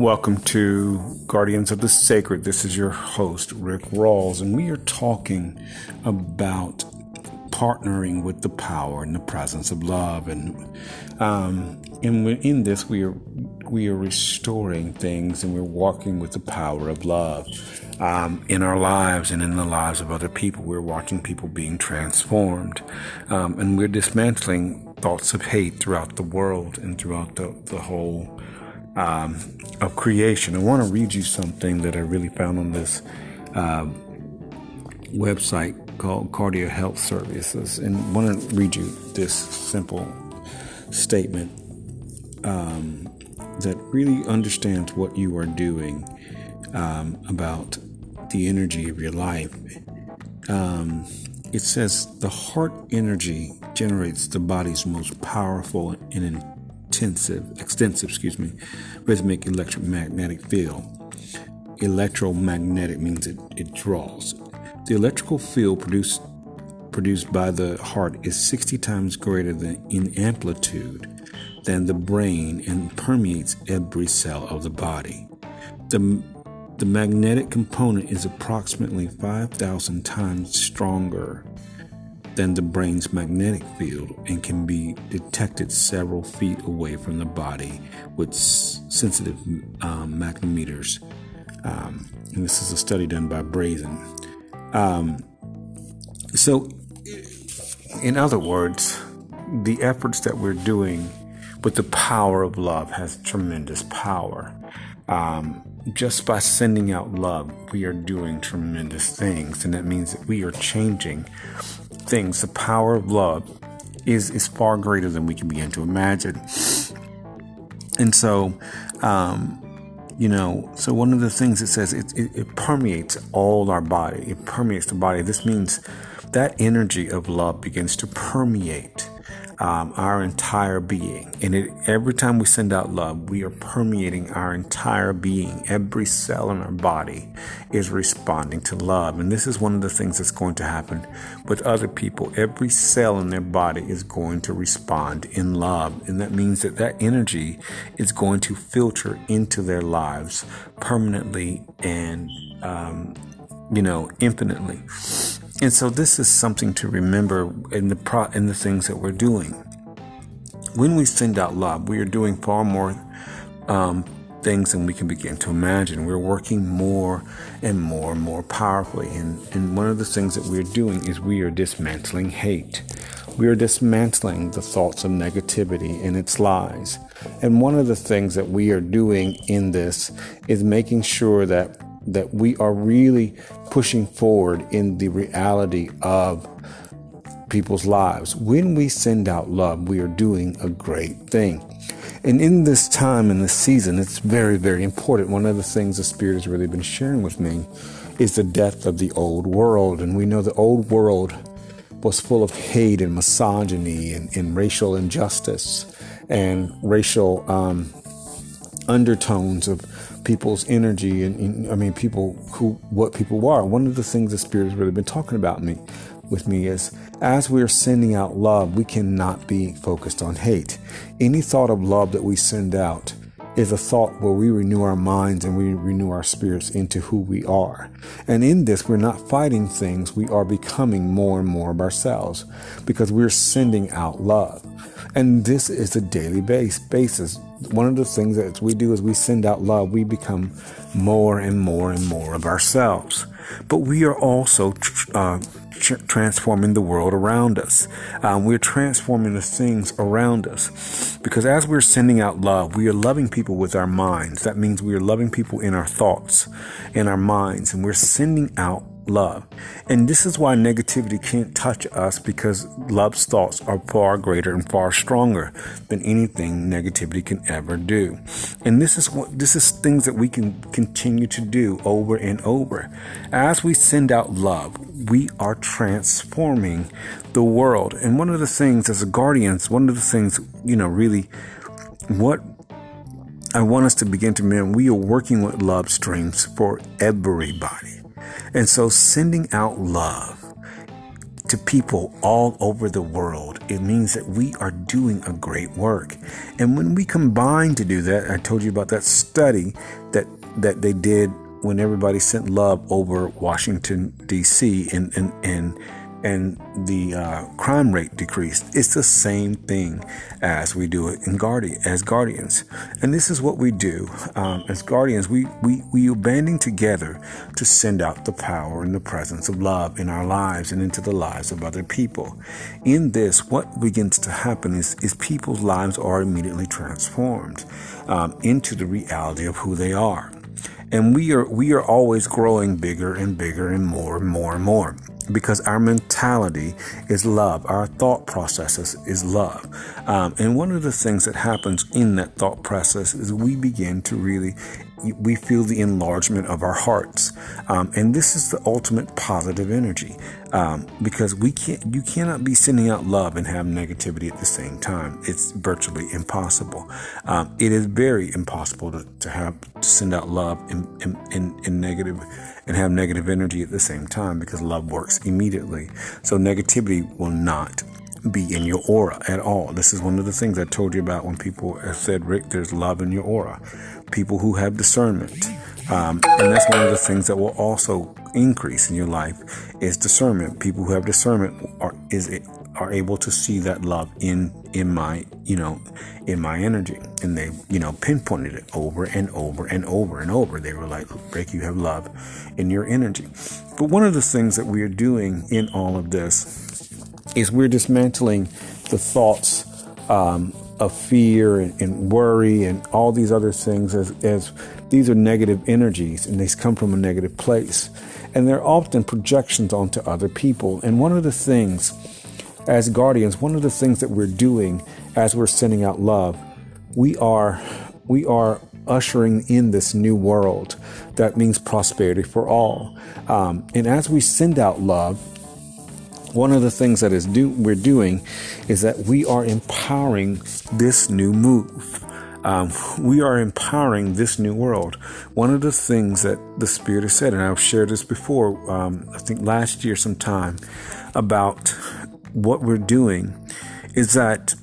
Welcome to Guardians of the Sacred. This is your host, Rick Rawls, and we are talking about partnering with the power and the presence of love. And um, and in this, we are we are restoring things, and we're walking with the power of love um, in our lives and in the lives of other people. We're watching people being transformed, um, and we're dismantling thoughts of hate throughout the world and throughout the the whole um, of creation. I want to read you something that I really found on this uh, website called Cardio Health Services, and I want to read you this simple statement um, that really understands what you are doing um, about the energy of your life. Um, it says the heart energy generates the body's most powerful and intensive, extensive, excuse me, rhythmic electromagnetic field. Electromagnetic means it, it draws. The electrical field produced produced by the heart is 60 times greater than in amplitude than the brain and permeates every cell of the body. The, the magnetic component is approximately 5,000 times stronger than the brain's magnetic field and can be detected several feet away from the body with sensitive um, magnetometers. Um, and this is a study done by Brazen. Um, so, in other words, the efforts that we're doing with the power of love has tremendous power. Um, just by sending out love, we are doing tremendous things, and that means that we are changing things, the power of love is is far greater than we can begin to imagine. And so, um, you know, so one of the things it says it, it, it permeates all our body. It permeates the body. This means that energy of love begins to permeate um, our entire being. And it, every time we send out love, we are permeating our entire being. Every cell in our body is responding to love. And this is one of the things that's going to happen with other people. Every cell in their body is going to respond in love. And that means that that energy is going to filter into their lives permanently and, um, you know, infinitely. And so this is something to remember in the pro- in the things that we're doing. When we send out love, we are doing far more um, things than we can begin to imagine. We're working more and more and more powerfully. And, and one of the things that we're doing is we are dismantling hate. We are dismantling the thoughts of negativity and its lies. And one of the things that we are doing in this is making sure that that we are really pushing forward in the reality of people's lives. When we send out love, we are doing a great thing. And in this time, in this season, it's very, very important. One of the things the Spirit has really been sharing with me is the death of the old world. And we know the old world was full of hate and misogyny and, and racial injustice and racial um, undertones of people's energy and, and, I mean people who what people are. One of the things the Spirit has really been talking about me with me is as we are sending out love, we cannot be focused on hate. Any thought of love that we send out is a thought where we renew our minds and we renew our spirits into who we are. And in this, we're not fighting things, we are becoming more and more of ourselves because we're sending out love. And this is a daily base basis. One of the things that we do is we send out love, we become more and more and more of ourselves. But we are also uh, transforming the world around us. Um, we're transforming the things around us. Because as we're sending out love, we are loving people with our minds. That means we are loving people in our thoughts, in our minds, and we're sending out love. And this is why negativity can't touch us because love's thoughts are far greater and far stronger than anything negativity can ever do. And this is what this is things that we can continue to do over and over. As we send out love, we are transforming the world. And one of the things as a guardians, one of the things, you know, really what I want us to begin to remember, we are working with love streams for everybody. And so sending out love to people all over the world. It means that we are doing a great work. And when we combine to do that, I told you about that study that that they did when everybody sent love over Washington D.C. and and and and the uh, crime rate decreased. It's the same thing as we do it in guardian as guardians, and this is what we do um, as guardians. We we we are banding together to send out the power and the presence of love in our lives and into the lives of other people. In this, what begins to happen is is people's lives are immediately transformed um, into the reality of who they are. And we are we are always growing bigger and bigger and more and more and more because our mentality is love. Our thought processes is love. Um, and one of the things that happens in that thought process is we begin to really we feel the enlargement of our hearts. Um, and this is the ultimate positive energy um, because we can't, you cannot be sending out love and have negativity at the same time. It's virtually impossible. Um, it is very impossible to, to have to send out love and, and, and, and negative and have negative energy at the same time because love works immediately. So negativity will not be in your aura at all. This is one of the things I told you about when people have said, Rick, there's love in your aura. People who have discernment. Um, and that's one of the things that will also increase in your life is discernment. People who have discernment are is are able to see that love in in my you know in my energy, and they you know pinpointed it over and over and over and over. They were like, "Rick, you have love in your energy." But one of the things that we are doing in all of this is we're dismantling the thoughts um, of fear and, and, worry and all these other things as, as these are negative energies and they come from a negative place. And they're often projections onto other people. And one of the things, as guardians, one of the things that we're doing as we're sending out love, we are we are ushering in this new world that means prosperity for all. Um, and as we send out love, one of the things that is do, we're doing is that we are empowering this new move. Um, we are empowering this new world. One of the things that the Spirit has said, and I've shared this before, um, I think last year sometime, about what we're doing is that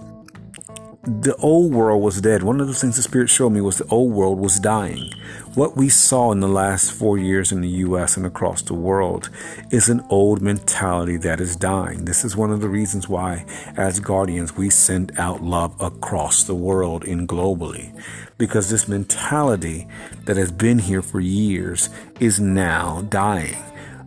the old world was dead. One of the things the Spirit showed me was the old world was dying. What we saw in the last four years in the U.S. and across the world is an old mentality that is dying. This is one of the reasons why, as guardians, we send out love across the world and globally. Because this mentality that has been here for years is now dying.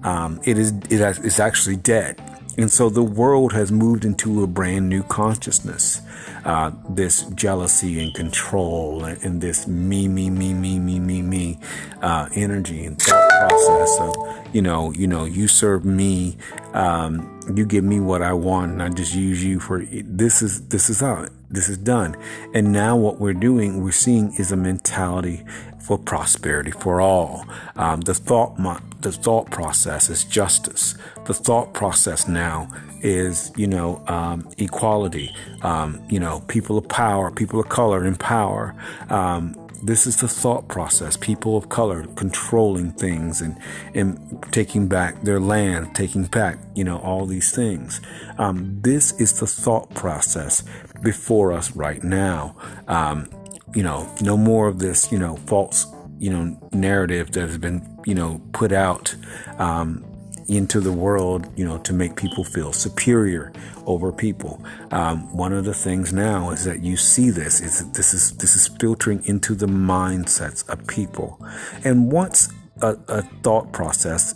Um, it is it is actually dead. And so the world has moved into a brand new consciousness. Uh, this jealousy and control and, and, this me, me, me, me, me, me, me uh, energy and thought process of, you know, you know, you serve me, um, you give me what I want, and I just use you for this is this is how this is done. And now what we're doing, we're seeing is a mentality for prosperity for all. Um, the thought, the thought process is justice. The thought process now is, you know, um, equality. Um, you know, people of power, people of color in power. This is the thought process. People of color controlling things and, and taking back their land, taking back, you know, all these things. Um, this is the thought process before us right now. Um, you know, no more of this, you know, false, you know, narrative that has been, you know, put out um, into the world, you know, to make people feel superior over people. Um, one of the things now is that you see this is this is this is filtering into the mindsets of people, and once a, a thought process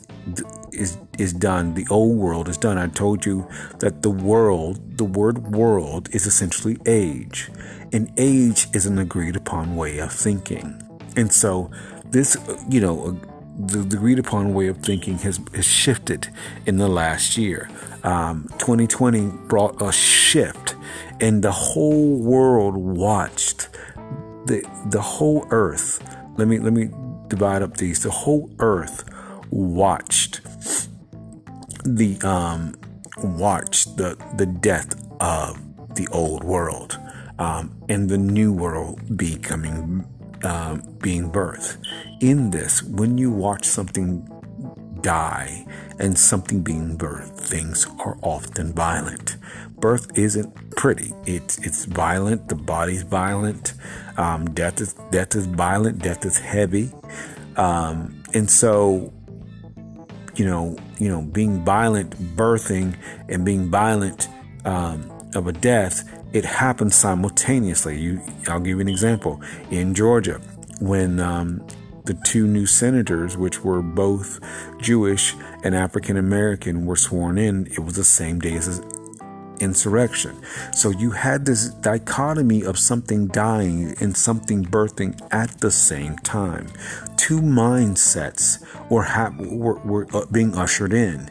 is is done, the old world is done. I told you that the world, the word world, is essentially age and age is an agreed upon way of thinking. And so, this, you know, the, agreed upon way of thinking has, has shifted in the last year. Um, 2020 brought a shift, and the whole world watched the the whole earth. Let me let me divide up these. The whole earth watched the um watched the the death of the old world um, and the new world becoming um, being birthed. In this, when you watch something die, and something being birthed, things are often violent. Birth isn't pretty. It's it's violent. The body's violent. Um, death is death is violent. Death is heavy. Um, and so, you know, you know, being violent, birthing, and being violent um, of a death, it happens simultaneously. You, I'll give you an example. In Georgia, when um, the two new senators, which were both Jewish and African American, were sworn in, it was the same day as insurrection. So you had this dichotomy of something dying and something birthing at the same time. Two mindsets were, ha- were, were uh, being ushered in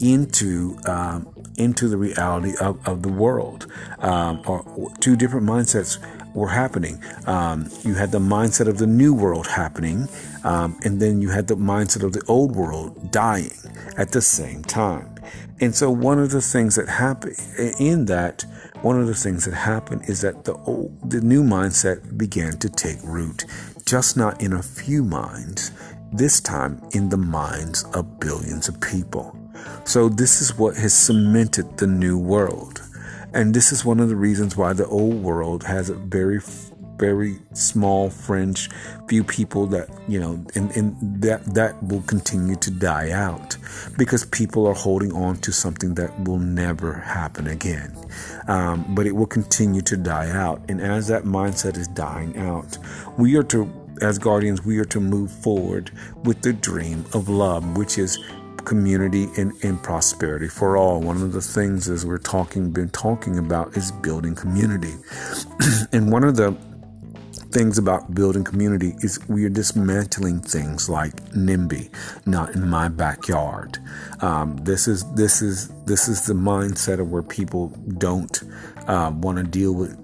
into um, into the reality of, of the world. Um, or two different mindsets were happening. Um, you had the mindset of the new world happening, um, and then you had the mindset of the old world dying at the same time. And so, one of the things that happened in that, one of the things that happened is that the old, the new mindset began to take root, just not in a few minds, this time in the minds of billions of people. So, this is what has cemented the new world. And this is one of the reasons why the old world has a very, very small fringe few people that, you know, and, and that, that will continue to die out because people are holding on to something that will never happen again. Um, but it will continue to die out. And as that mindset is dying out, we are to as guardians, we are to move forward with the dream of love, which is community and, and prosperity for all. One of the things as we're talking been talking about is building community. and one of the things about building community is we are dismantling things like NIMBY, not in my backyard. Um, this is this is this is the mindset of where people don't uh, want to deal with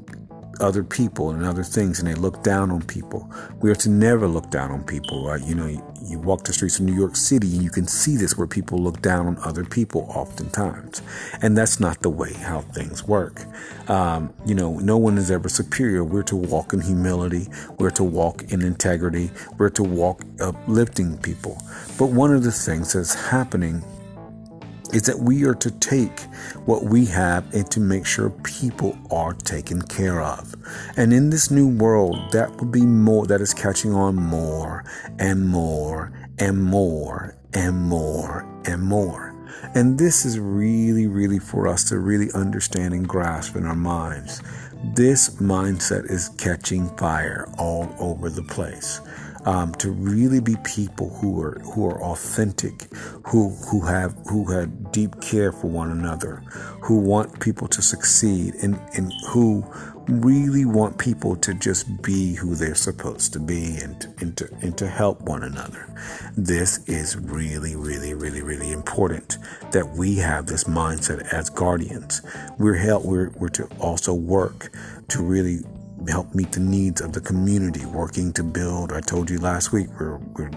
other people and other things and they look down on people. We are to never look down on people, right? You know, you, you, walk the streets of New York City and you can see this where people look down on other people oftentimes. And that's not the way how things work. Um, you know, no one is ever superior. We're to walk in humility. We're to walk in integrity. We're to walk uplifting people. But one of the things that's happening is that we are to take what we have and to make sure people are taken care of. And in this new world, that would be more, that is catching on more and more and more and more and more. And this is really, really for us to really understand and grasp in our minds. This mindset is catching fire all over the place um, to really be people who are who are authentic, who who have who have deep care for one another, who want people to succeed, and and who really want people to just be who they're supposed to be and, and, to, and to help one another. This is really, really, really, really important that we have this mindset as guardians. We're help, we're, we're to also work to really help meet the needs of the community, working to build. I told you last week we're, we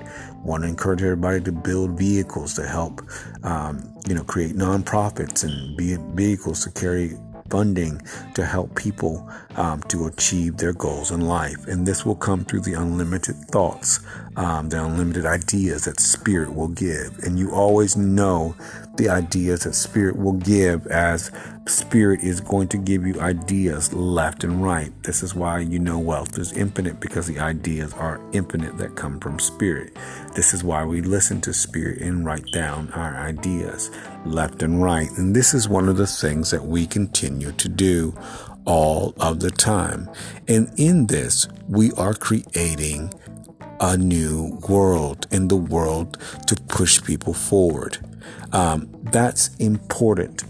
want to encourage everybody to build vehicles to help, um, you know, create nonprofits and be vehicles to carry funding to help people um, to achieve their goals in life. And this will come through the unlimited thoughts, um, the unlimited ideas that Spirit will give. And you always know the ideas that Spirit will give as Spirit is going to give you ideas left and right. This is why you know wealth is infinite because the ideas are infinite that come from Spirit. This is why we listen to Spirit and write down our ideas left and right. And this is one of the things that we continue to do all of the time. And in this, we are creating a new world in the world to push people forward. Um, that's important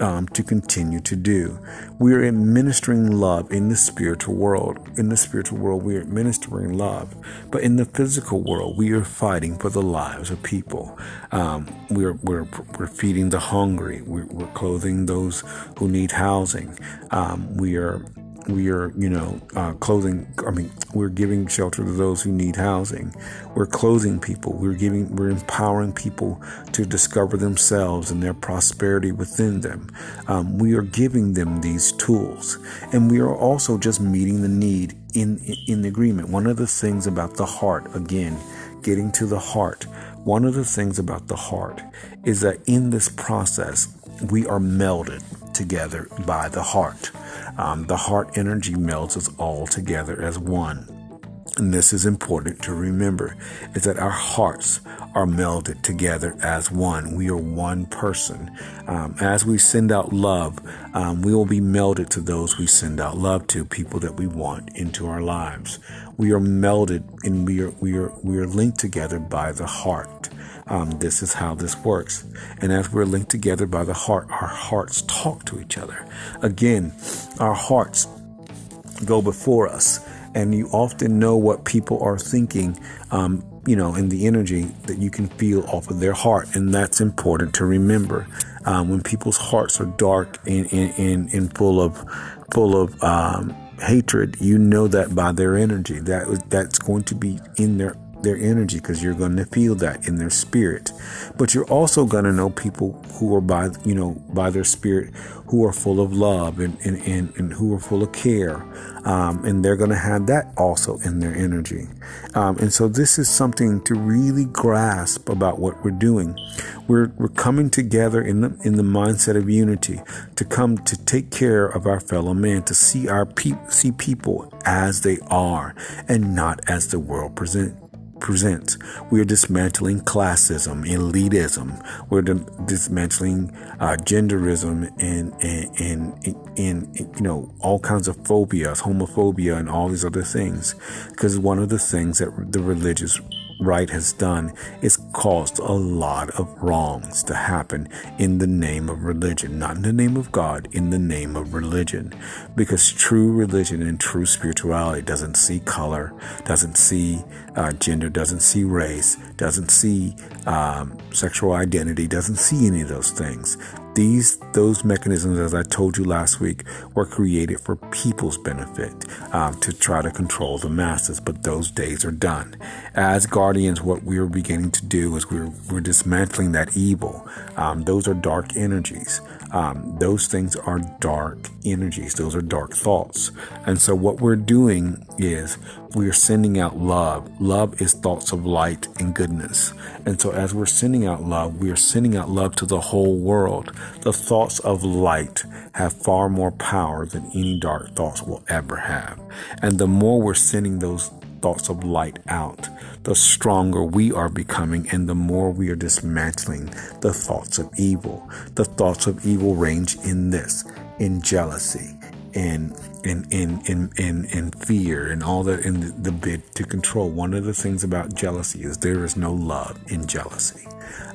um, to continue to do. We are administering love in the spiritual world. In the spiritual world, we are administering love. But in the physical world, we are fighting for the lives of people. Um, we're, we're, we're feeding the hungry. We're, we're clothing those who need housing. Um, we are we are, you know, uh, clothing. I mean, we're giving shelter to those who need housing. We're clothing people. We're giving, we're empowering people to discover themselves and their prosperity within them. Um, we are giving them these tools, and we are also just meeting the need in in the agreement. One of the things about the heart, again, getting to the heart one of the things about the heart is that in this process, we are melded together by the heart. Um, the heart energy melds us all together as one. And this is important to remember is that our hearts are melded together as one. We are one person. Um, as we send out love, um, we will be melded to those we send out love to, people that we want into our lives. We are melded and we are, we are, we are linked together by the heart. Um, this is how this works. And as we're linked together by the heart, our hearts talk to each other. Again, our hearts go before us, and you often know what people are thinking. Um, you know, in the energy that you can feel off of their heart, and that's important to remember. Um, when people's hearts are dark and, and, and, full of full of um, hatred, you know that by their energy. That that's going to be in their their energy because you're going to feel that in their spirit. But you're also going to know people who are by, you know, by their spirit who are full of love and, and, and, and who are full of care. Um, and they're going to have that also in their energy. Um, and so this is something to really grasp about what we're doing. We're, we're coming together in the, in the mindset of unity to come to take care of our fellow man, to see our pe- see people as they are and not as the world present, presents. We are dismantling classism, elitism. We're dismantling uh, genderism and and, and and you know all kinds of phobias, homophobia, and all these other things. Because one of the things that the religious right has done is caused a lot of wrongs to happen in the name of religion, not in the name of God, in the name of religion. Because true religion and true spirituality doesn't see color, doesn't see uh, gender, doesn't see race, doesn't see um, sexual identity, doesn't see any of those things. These, those mechanisms, as I told you last week, were created for people's benefit um, to try to control the masses, but those days are done. As guardians, what we're beginning to do is we're, we're dismantling that evil. Um, those are dark energies. Um, those things are dark energies. Those are dark thoughts. And so what we're doing is we are sending out love. Love is thoughts of light and goodness. And so as we're sending out love, we are sending out love to the whole world. The thoughts of light have far more power than any dark thoughts will ever have. And the more we're sending those thoughts of light out, the stronger we are becoming and the more we are dismantling the thoughts of evil. The thoughts of evil range in this, in jealousy, in in in in in, in fear and all that in the, the bid to control. One of the things about jealousy is there is no love in jealousy.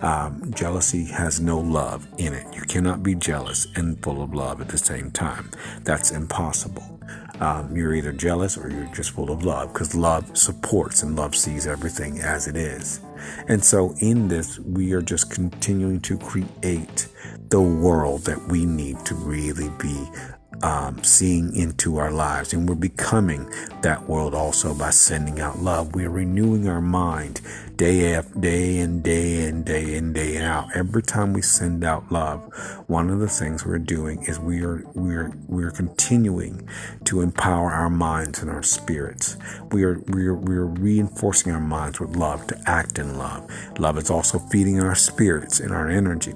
Um, jealousy has no love in it. You cannot be jealous and full of love at the same time. That's impossible. Um, you're either jealous or you're just full of love because love supports and love sees everything as it is. And so, in this, we are just continuing to create the world that we need to really be um, seeing into our lives. And we're becoming that world also by sending out love. We're renewing our mind day after day and day and day and day out. Every time we send out love, one of the things we're doing is we are we are we are continuing to empower our minds and our spirits. We are we are we are reinforcing our minds with love to act in love. Love is also feeding our spirits and our energy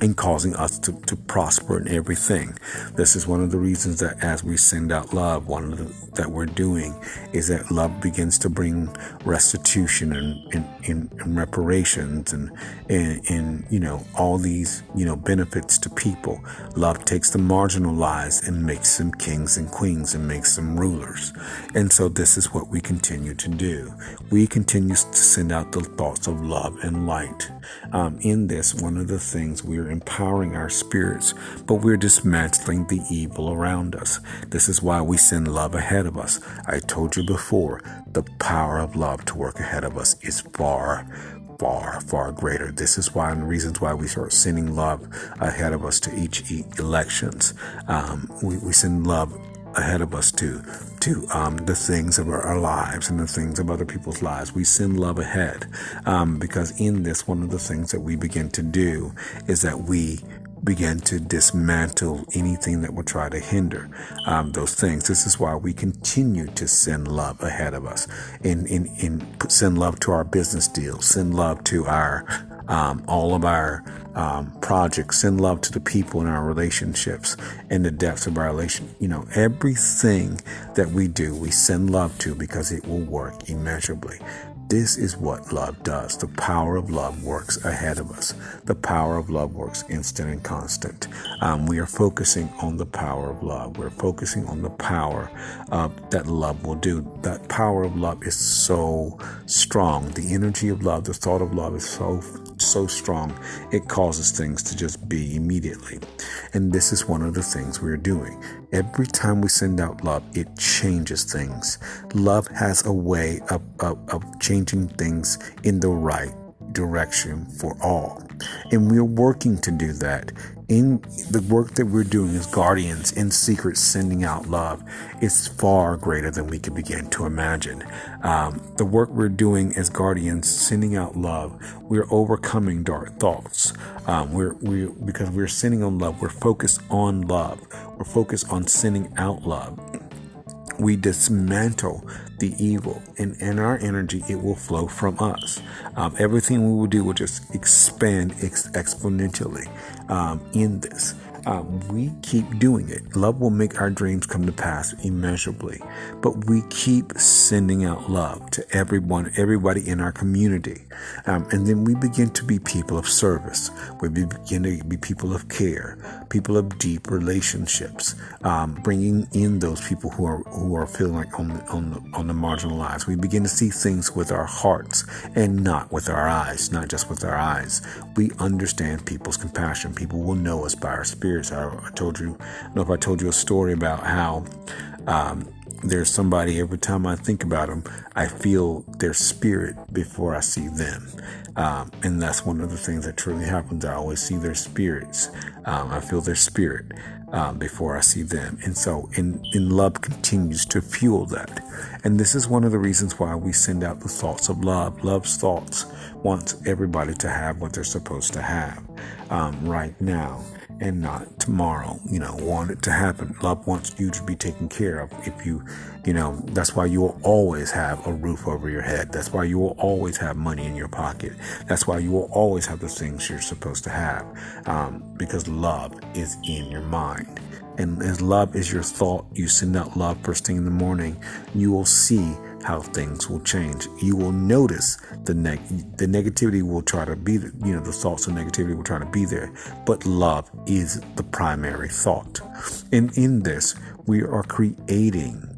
and causing us to, to prosper in everything. This is one of the reasons that as we send out love, one of the that we're doing is that love begins to bring restitution and, reparations and, and, and, you know, all these, you know, benefits to people. Love takes the marginalized and makes them kings and queens and makes them rulers. And so this is what we continue to do. We continue to send out the thoughts of love and light. Um, in this, one of the things we're empowering our spirits, but we're dismantling the evil around us. This is why we send love ahead of us. I told you before, the power of love to work ahead of us is far, far, far greater. This is the reasons why we start sending love ahead of us to each elections. Um, we, we send love ahead of us to to um, the things of our, our, lives and the things of other people's lives. We send love ahead um, because in this, one of the things that we begin to do is that we begin to dismantle anything that will try to hinder um, those things. This is why we continue to send love ahead of us and, in send love to our business deals, send love to our um, all of our um, projects, send love to the people in our relationships and the depths of our relation. You know, everything that we do, we send love to because it will work immeasurably. This is what love does. The power of love works ahead of us. The power of love works instant and constant. Um, we are focusing on the power of love. We're focusing on the power uh, that love will do. That power of love is so strong. The energy of love, the thought of love is so so strong. It causes things to just be immediately. And this is one of the things we're doing. Every time we send out love, it changes things. Love has a way of, of, of changing things in the right direction for all. And we're working to do that. In the work that we're doing as guardians in secret, sending out love is far greater than we can begin to imagine. Um, the work we're doing as guardians, sending out love, we're overcoming dark thoughts. Um, we're we because we're sending on love. We're focused on love. We're focused on sending out love. We dismantle the evil, and in our energy, it will flow from us. Um, everything we will do will just expand ex- exponentially um, in this. Um, we keep doing it. Love will make our dreams come to pass immeasurably. But we keep sending out love to everyone, everybody in our community. Um, and then we begin to be people of service. We begin to be people of care, people of deep relationships, um, bringing in those people who are who are feeling like on the, on the on the marginalized. We begin to see things with our hearts and not with our eyes, not just with our eyes. We understand people's compassion. People will know us by our spirits. I, I told you, I know if I told you a story about how. Um, there's somebody every time I think about them, I feel their spirit before I see them. Um, and that's one of the things that truly happens. I always see their spirits. Um, I feel their spirit um, before I see them. And so, in, in love continues to fuel that. And this is one of the reasons why we send out the thoughts of love. Love's thoughts wants everybody to have what they're supposed to have um, right now and not tomorrow. You know, want it to happen. Love wants you to be taken care of. If you, you know, that's why you will always have a roof over your head. That's why you will always have money in your pocket. That's why you will always have the things you're supposed to have. Um, because love is in your mind. And as love is your thought, you send out love first thing in the morning, you will see how things will change. You will notice the neg- the negativity will try to be, you know, the thoughts of negativity will try to be there, but love is the primary thought. And in this, we are creating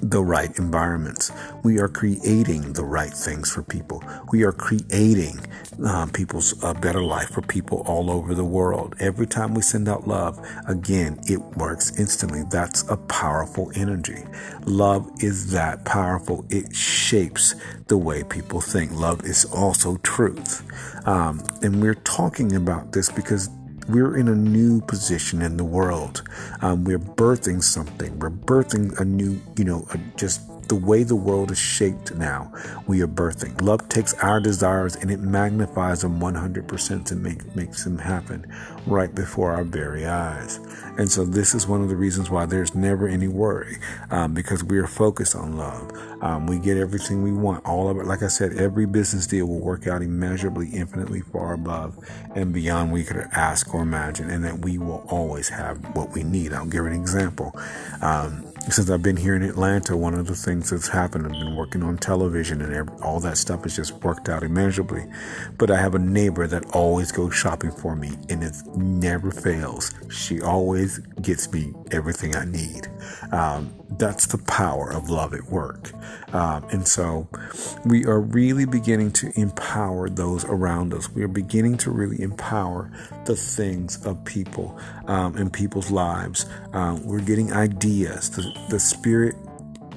the right environments. We are creating the right things for people. We are creating um, people's a better life for people all over the world. Every time we send out love, again, it works instantly. That's a powerful energy. Love is that powerful. It shapes the way people think. Love is also truth. Um, and we're talking about this because we're in a new position in the world. Um, we're birthing something. We're birthing a new, you know, a, just the way the world is shaped now, we are birthing. Love takes our desires and it magnifies them 100% and make, makes them happen right before our very eyes. And so this is one of the reasons why there's never any worry um, because we are focused on love. Um, we get everything we want, all of it. Like I said, every business deal will work out immeasurably, infinitely far above and beyond we could ask or imagine, and that we will always have what we need. I'll give an example. Um, since I've been here in Atlanta, one of the things that's happened, I've been working on television and all that stuff has just worked out immeasurably. But I have a neighbor that always goes shopping for me and it never fails. She always gets me everything I need. Um, that's the power of love at work. Um, and so we are really beginning to empower those around us. We are beginning to really empower the things of people um, in people's lives. Um, we're getting ideas. The, the Spirit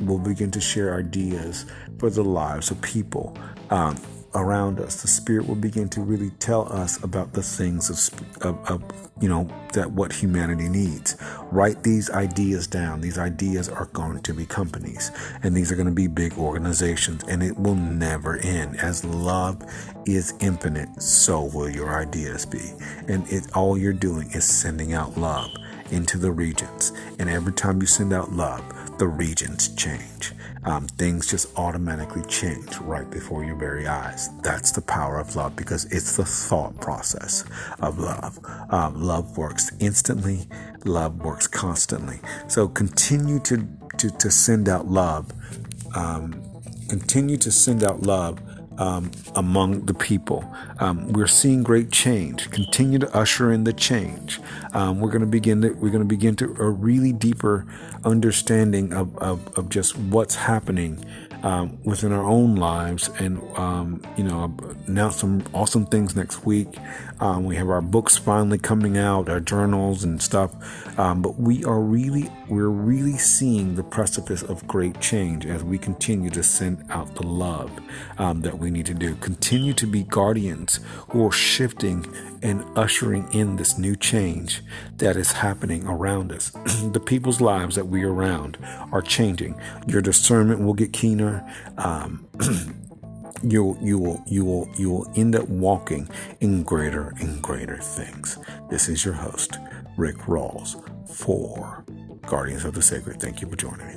will begin to share ideas for the lives of people. Um, around us. The Spirit will begin to really tell us about the things of, of, of, you know, that what humanity needs. Write these ideas down. These ideas are going to be companies, and these are going to be big organizations, and it will never end. As love is infinite, so will your ideas be. And it all you're doing is sending out love into the regions. And every time you send out love, the regions change um, things just automatically change right before your very eyes. That's the power of love because it's the thought process of love. Um, love works instantly, love works constantly. So continue to, to, to send out love. Um, continue to send out love um, among the people. Um, we're seeing great change. Continue to usher in the change. Um, we're going to begin to we're going to begin to a really deeper understanding of, of, of just what's happening um, within our own lives. And um, you know announce some awesome things next week. Um, we have our books finally coming out our journals and stuff. Um, but we are really we're really seeing the precipice of great change as we continue to send out the love um, that we need to do. Continue to be guardians who are shifting and ushering in this new change that is happening around us. the people's lives that we are around are changing. Your discernment will get keener. Um, you you will you will you will end up walking in greater and greater things. This is your host, Rick Rawls, for Guardians of the Sacred. Thank you for joining me.